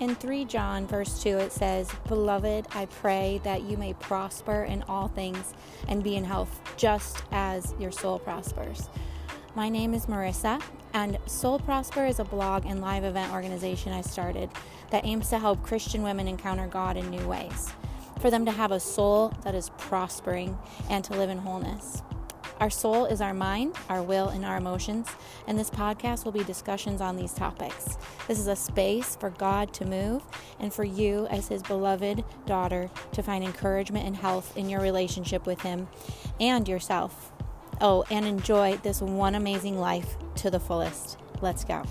In 3 John, verse 2, it says, Beloved, I pray that you may prosper in all things and be in health, just as your soul prospers. My name is Marissa, and Soul Prosper is a blog and live event organization I started that aims to help Christian women encounter God in new ways, for them to have a soul that is prospering and to live in wholeness. Our soul is our mind, our will, and our emotions, and this podcast will be discussions on these topics. This is a space for God to move and for you, as His beloved daughter, to find encouragement and health in your relationship with Him and yourself. Oh, and enjoy this one amazing life to the fullest. Let's go.